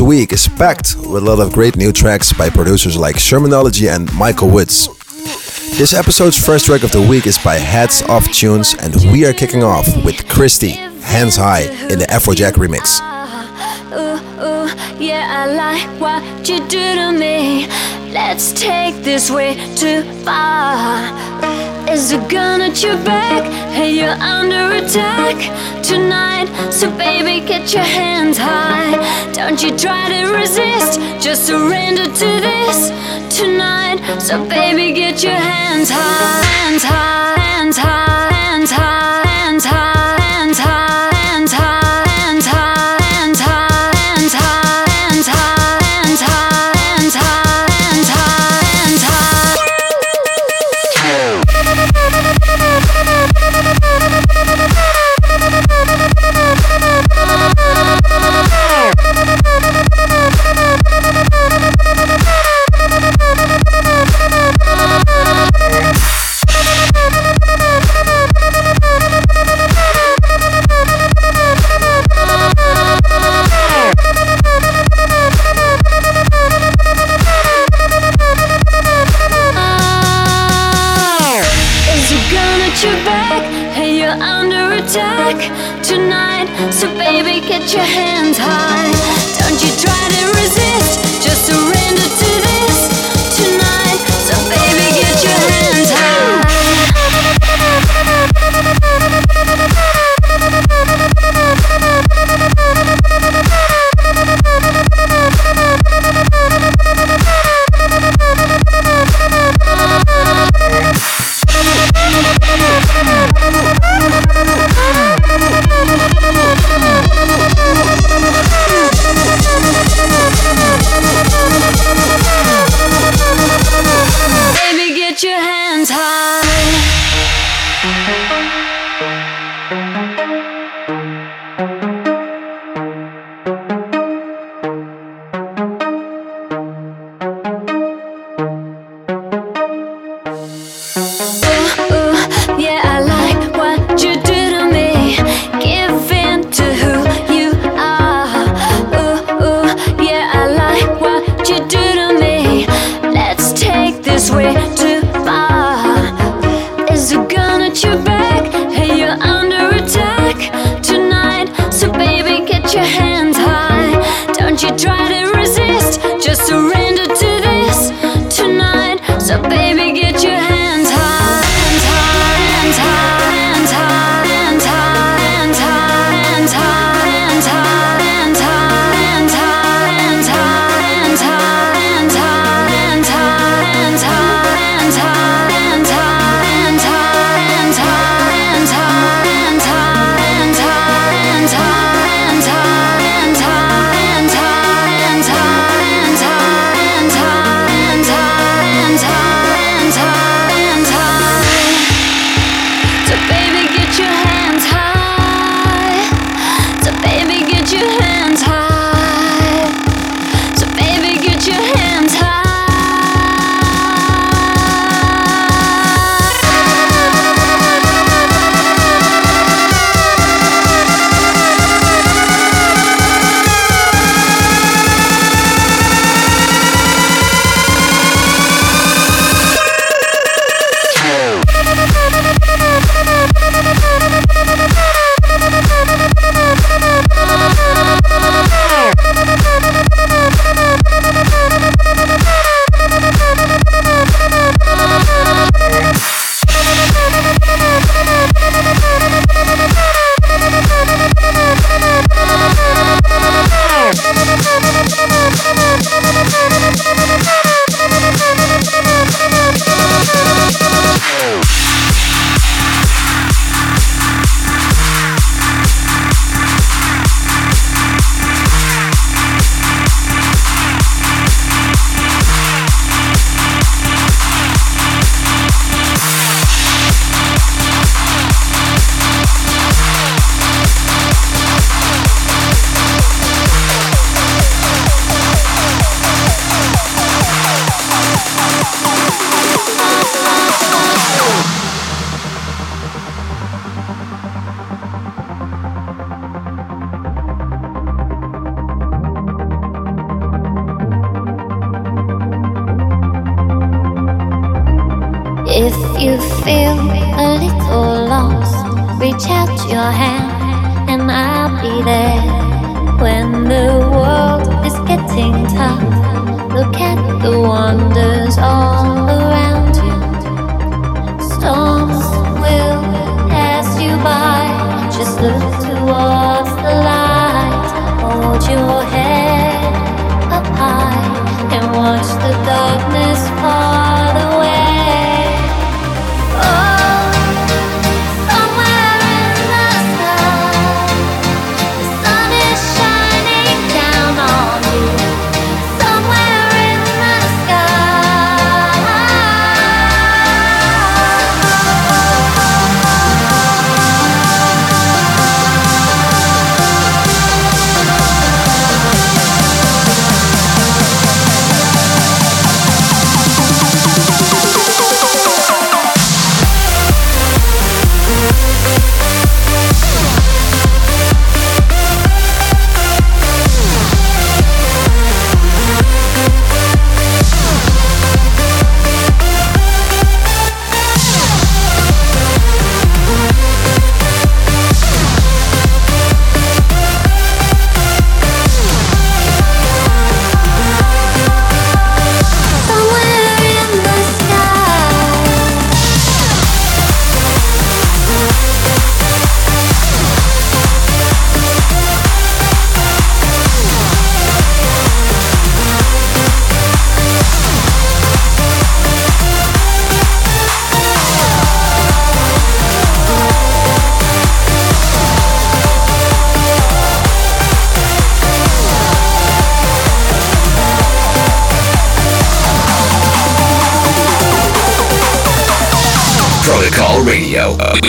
Week is packed with a lot of great new tracks by producers like Shermanology and Michael Woods. This episode's first track of the week is by Heads Off Tunes, and we are kicking off with Christy, Hands High, in the Afrojack remix. Yeah, I like what you do to me. Let's take this way too far. Is a gun at your back? Hey, you're under attack tonight. So, baby, get your hands high. Don't you try to resist, just surrender to this tonight. So, baby, get your hands high, hands high, hands high, hands high,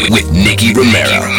with Nicky Romero.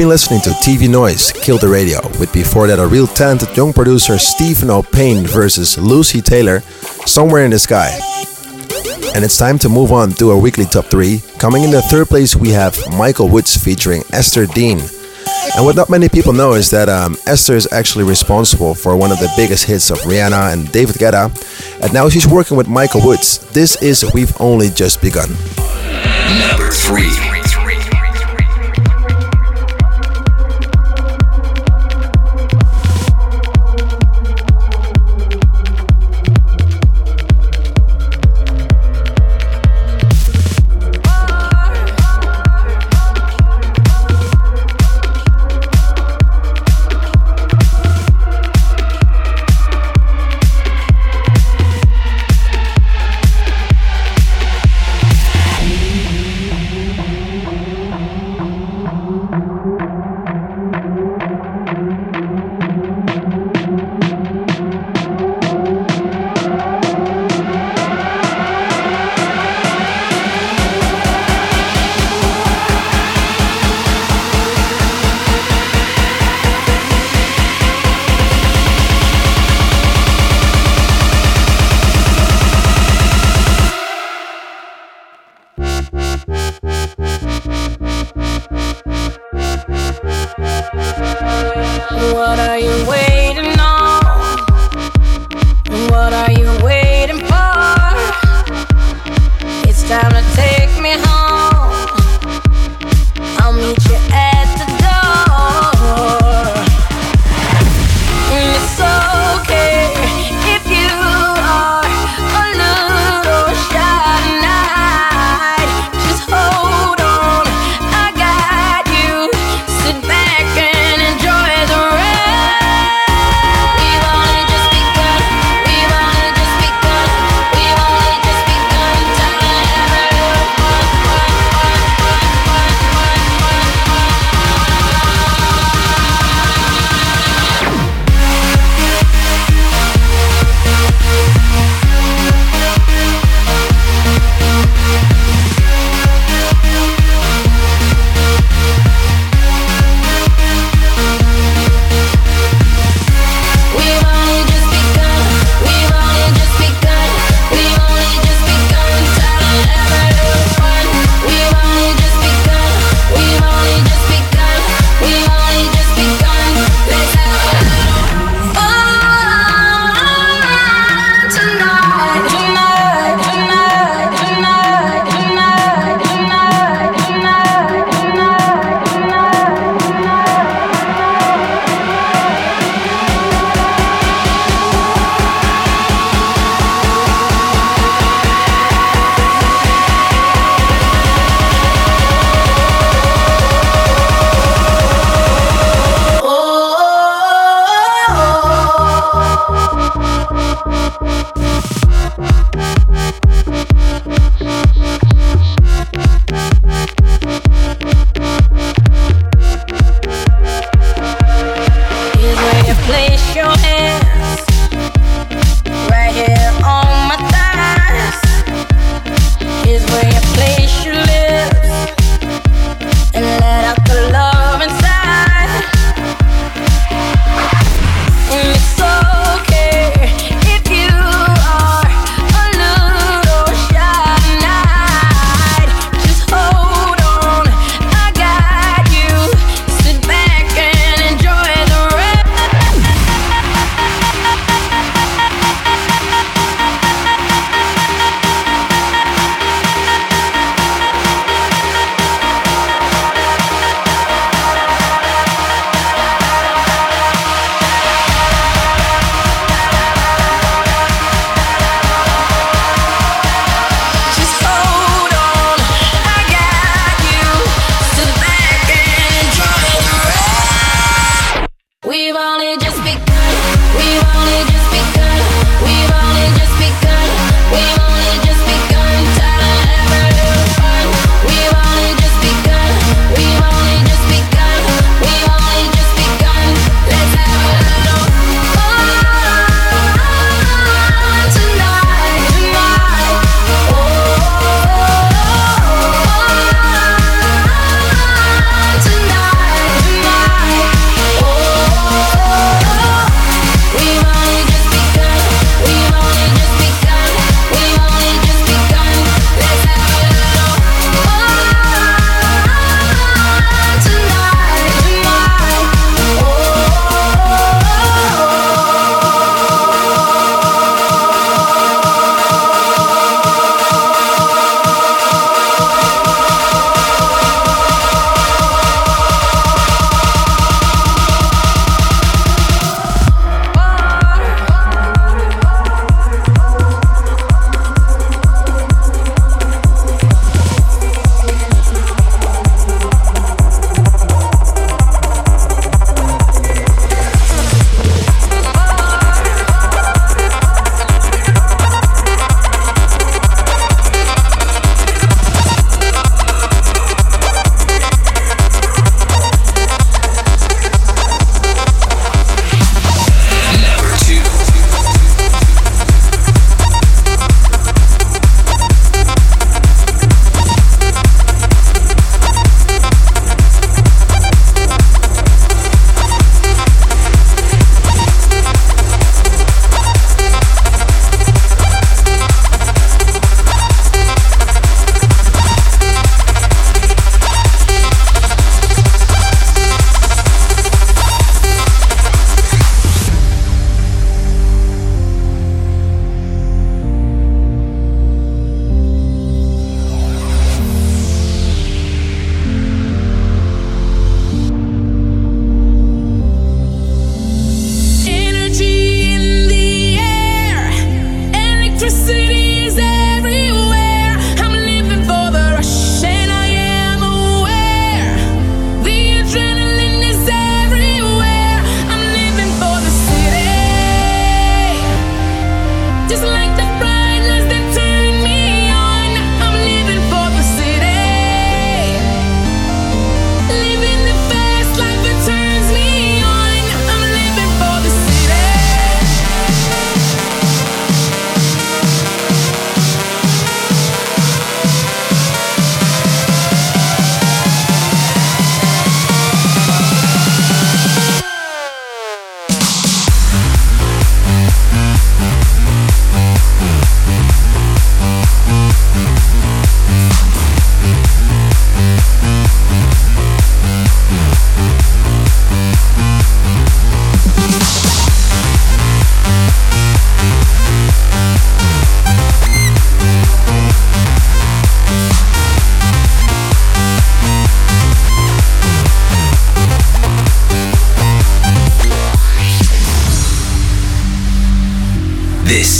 Been listening to TV Noise, Kill the Radio, with before that a real talented young producer Stephen O'Payne versus Lucy Taylor, Somewhere in the Sky. And it's time to move on to our weekly top 3. Coming in the third place, we have Michael Woods featuring Esther Dean. And what not many people know is that um, Esther is actually responsible for one of the biggest hits of Rihanna and David Guetta. And now she's working with Michael Woods. This is We've Only Just Begun. Number 3.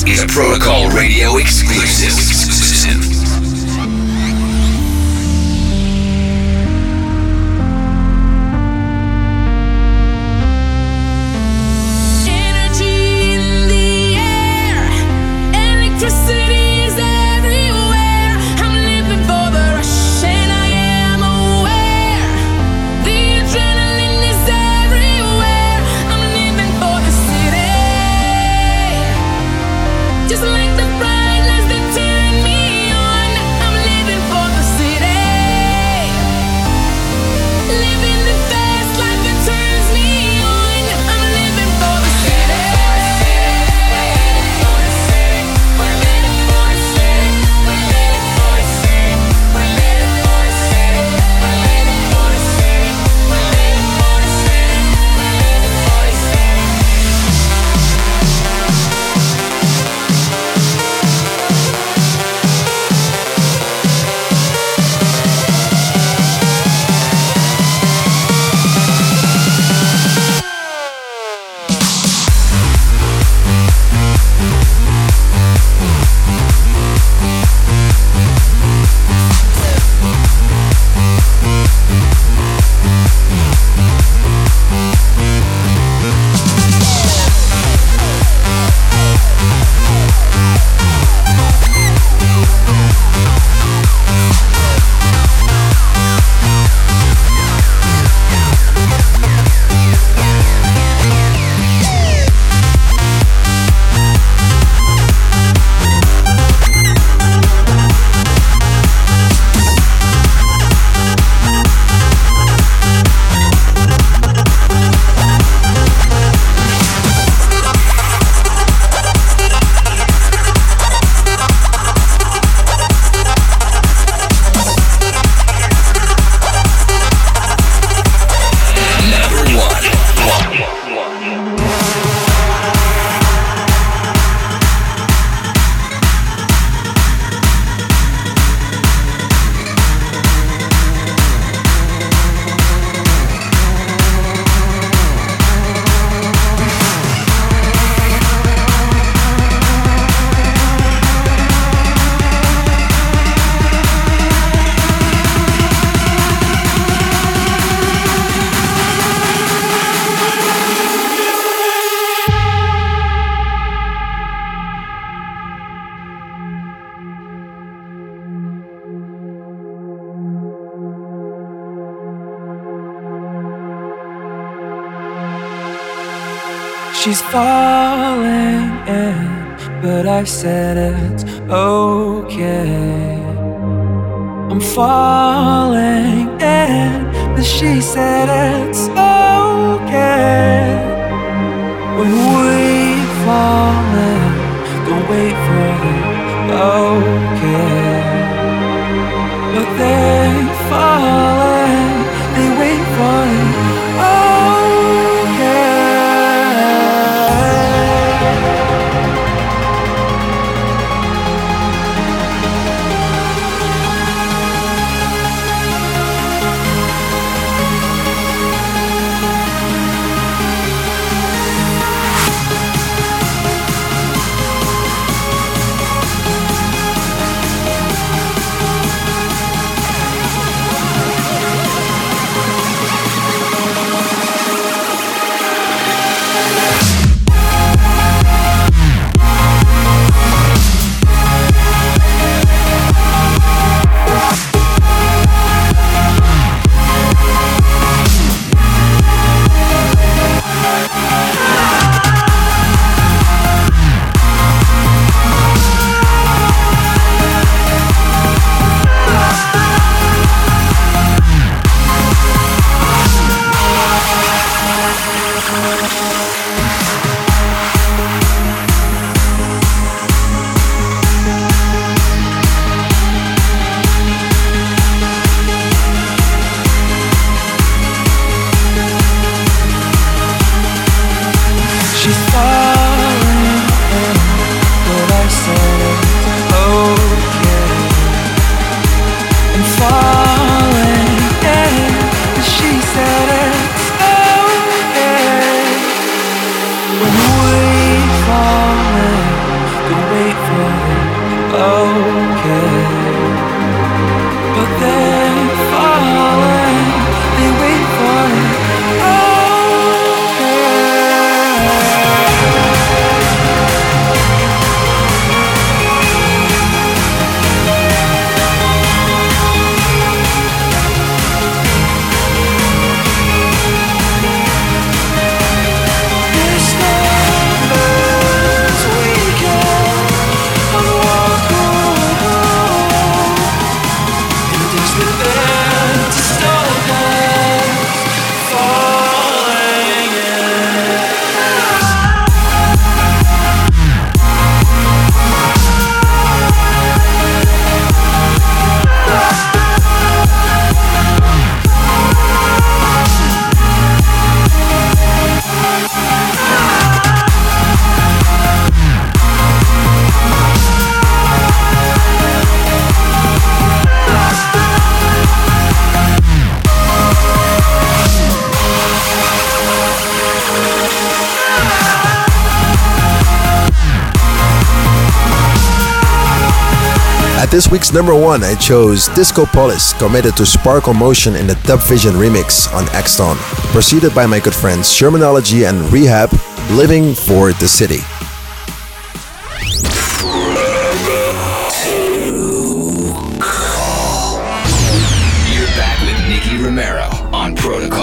This is Protocol Radio exclusive. She's falling in, but I said it's okay. I'm falling in, but she said it's week's number one, I chose Disco Polis, committed to Sparkle Motion in the Dub Vision remix on Axtone, preceded by my good friends Shermanology and R3HAB, Living for the City. You're back with Nicky Romero on Protocol.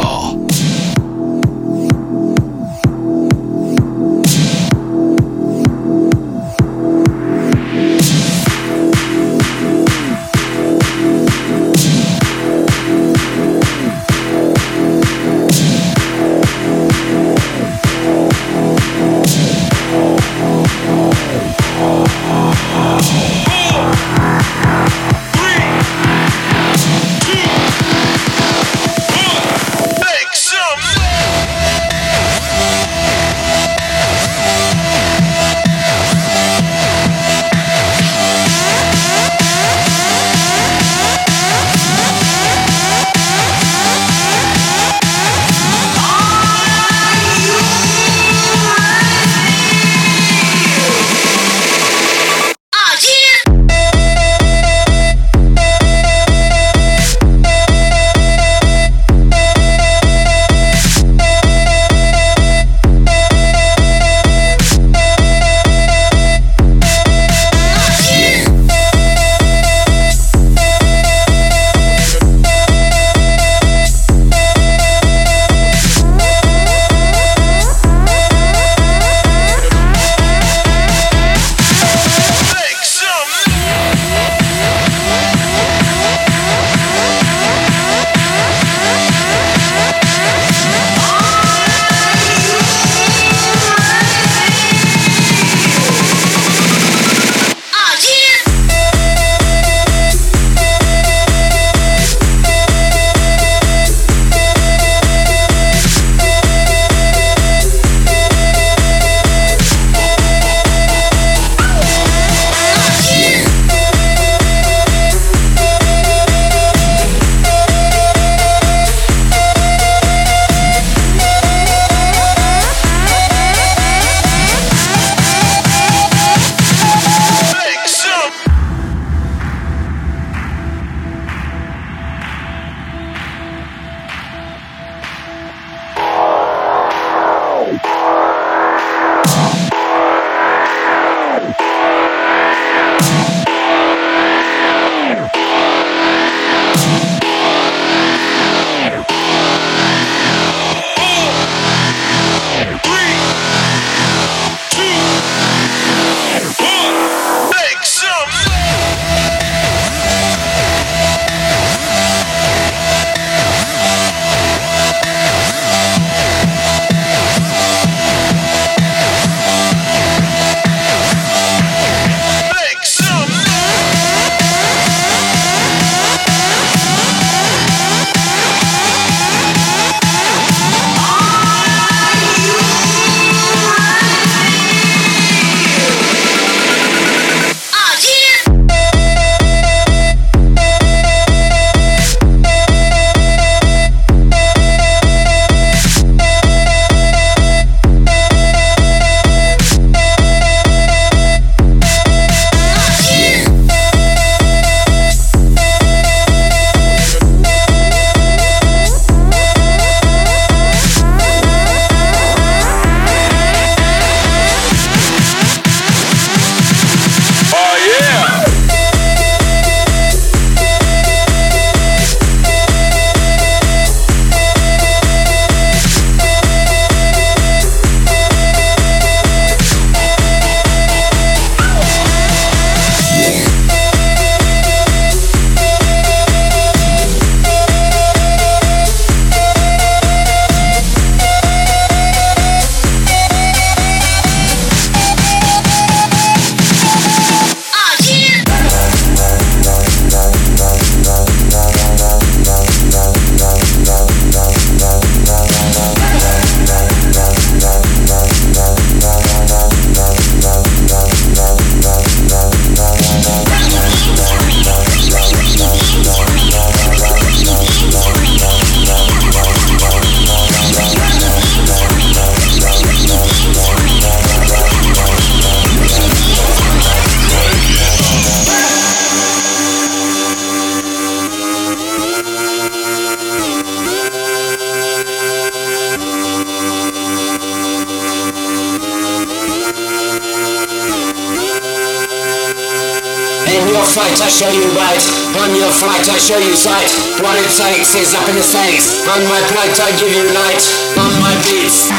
sight What it takes is up in the face On my plate I give you light. On my beats.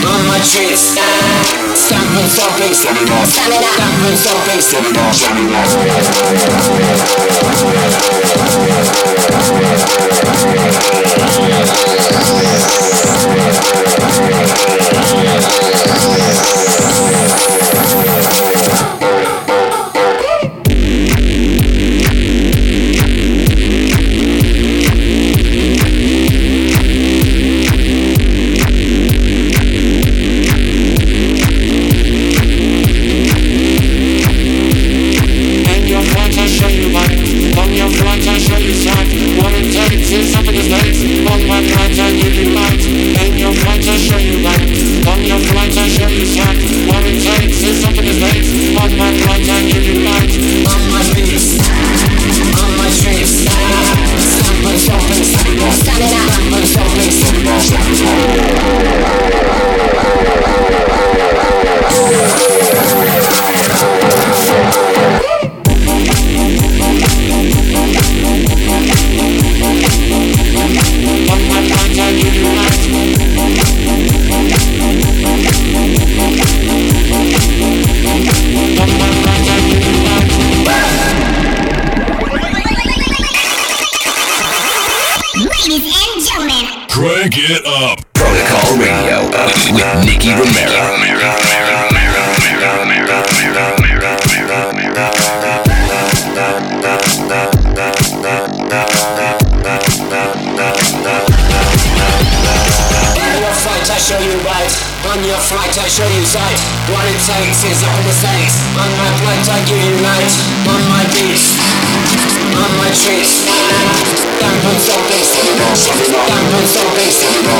On my treats Stamp and stomping Stamp and stomping Stamp and stomping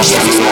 Just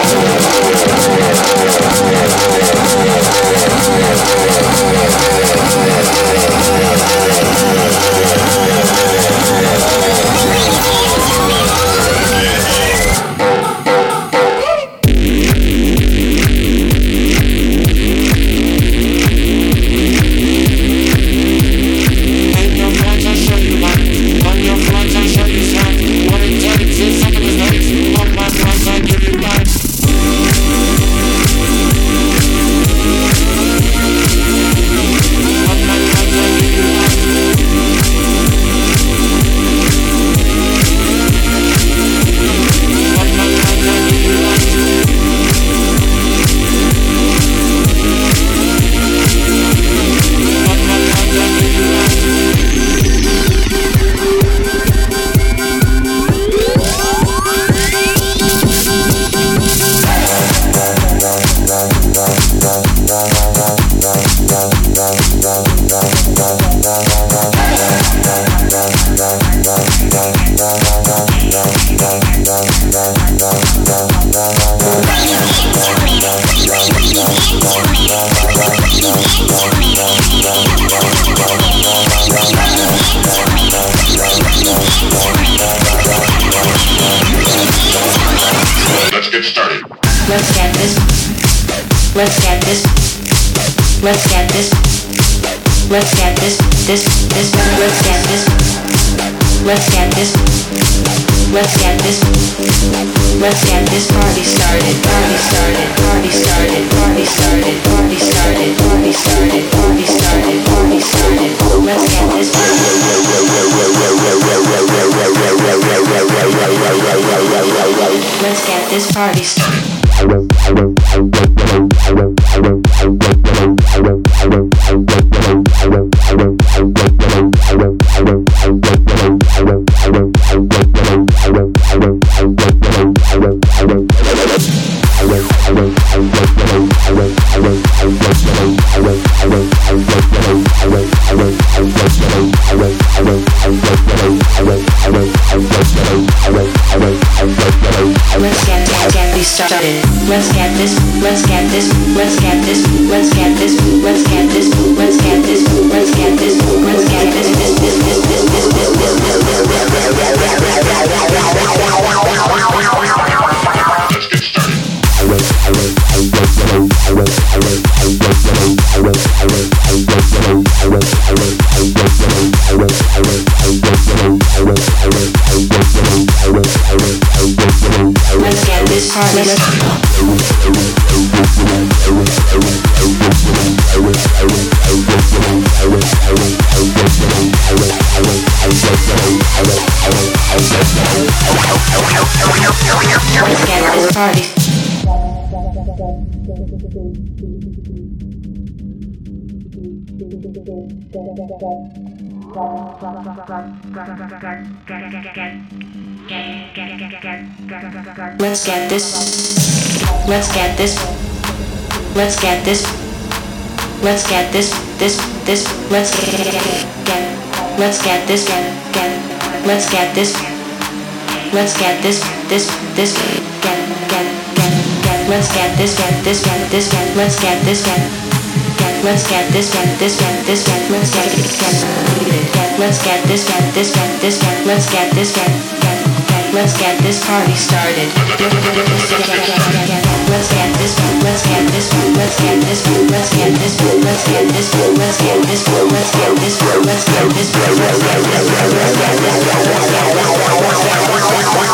Let's get this. Let's get this party started. Party started. Party started. Party started. Party started. Party started. Party started. Party started. Let's get this. Let's get this party started. let's get this, let's get this, let's get this, let's get this, let's get this. Let's get this. Let's get this. Let's get this. Let's get this. This. This. Let's get. Let's get this. Get. Let's get this. Let's get this. This. This. Get. Get. Get. Get. Let's get this. Get this. Get this. Get. Let's get this. Get. Get. Let's get this. Get this. Get this. Get. Let's get. Get. Get. Let's get this. Get this. Get this. Get. Let's get this. Get. Get. Let's get this party started. Let's get this. Let's get this. Let's get this. Let's get this. Let's get this. Let's get this. Let's get this. Let's get this. Let's get this. Let's get this started. Let's get this party started.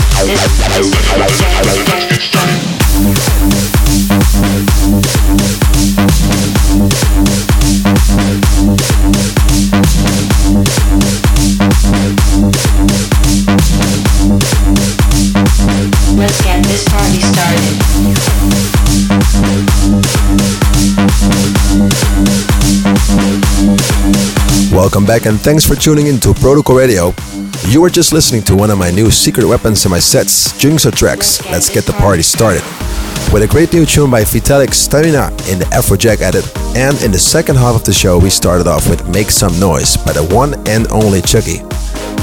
Welcome back and thanks for tuning in to Protocol Radio. You were just listening to one of my new secret weapons in my sets, Jungso tracks. Let's get the party started. With a great new tune by Vitalik Stamina in the Afrojack edit. And in the second half of the show, we started off with Make Some Noise by the one and only Chuckie.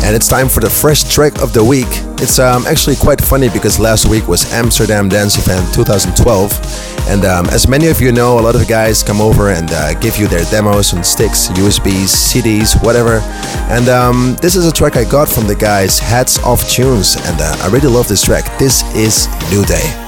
And it's time for the fresh track of the week. It's um, actually quite funny because last week was Amsterdam Dance Event 2012. And um, as many of you know, a lot of guys come over and uh, give you their demos on sticks, USBs, CDs, whatever. And um, this is a track I got from the guys Hats Off Tunes. And uh, I really love this track. This is New Day.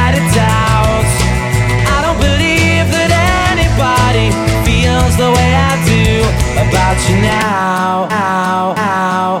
a doubt. I don't believe that anybody feels the way I do about you now. Ow, ow, ow,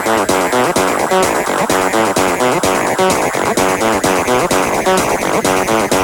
Thank you.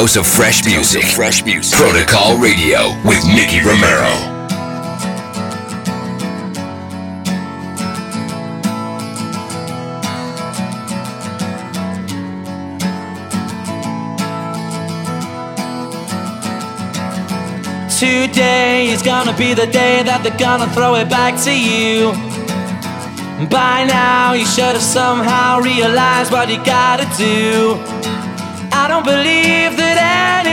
Dose of fresh music. Fresh music. Protocol Radio with Nicky Romero. Today is gonna be the day that they're gonna throw it back to you. By now, you should have somehow realized what you gotta do. I don't believe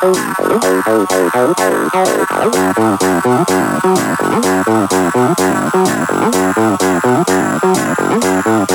Thank you.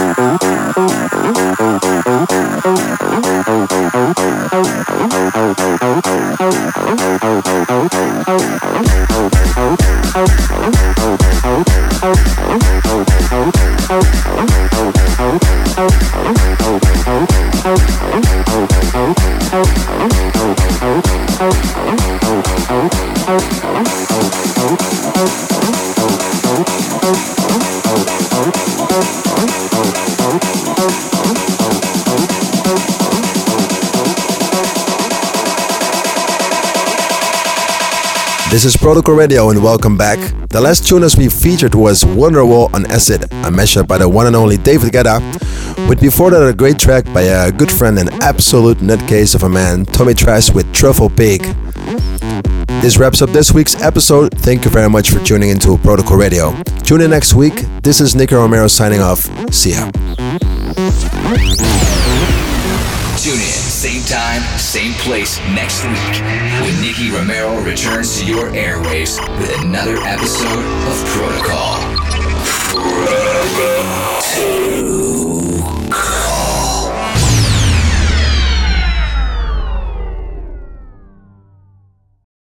This is Protocol Radio and welcome back. The last tuners we featured was Wonderwall on Acid, a mashup by the one and only David Guetta. With before that a great track by a good friend and absolute nutcase of a man, Tommy Trash with Truffle Pig. This wraps up this week's episode. Thank you very much for tuning into Protocol Radio. Tune in next week. This is Nicky Romero signing off. See ya. Same place next week when Nicky Romero returns to your airwaves with another episode of Protocol. Protocol.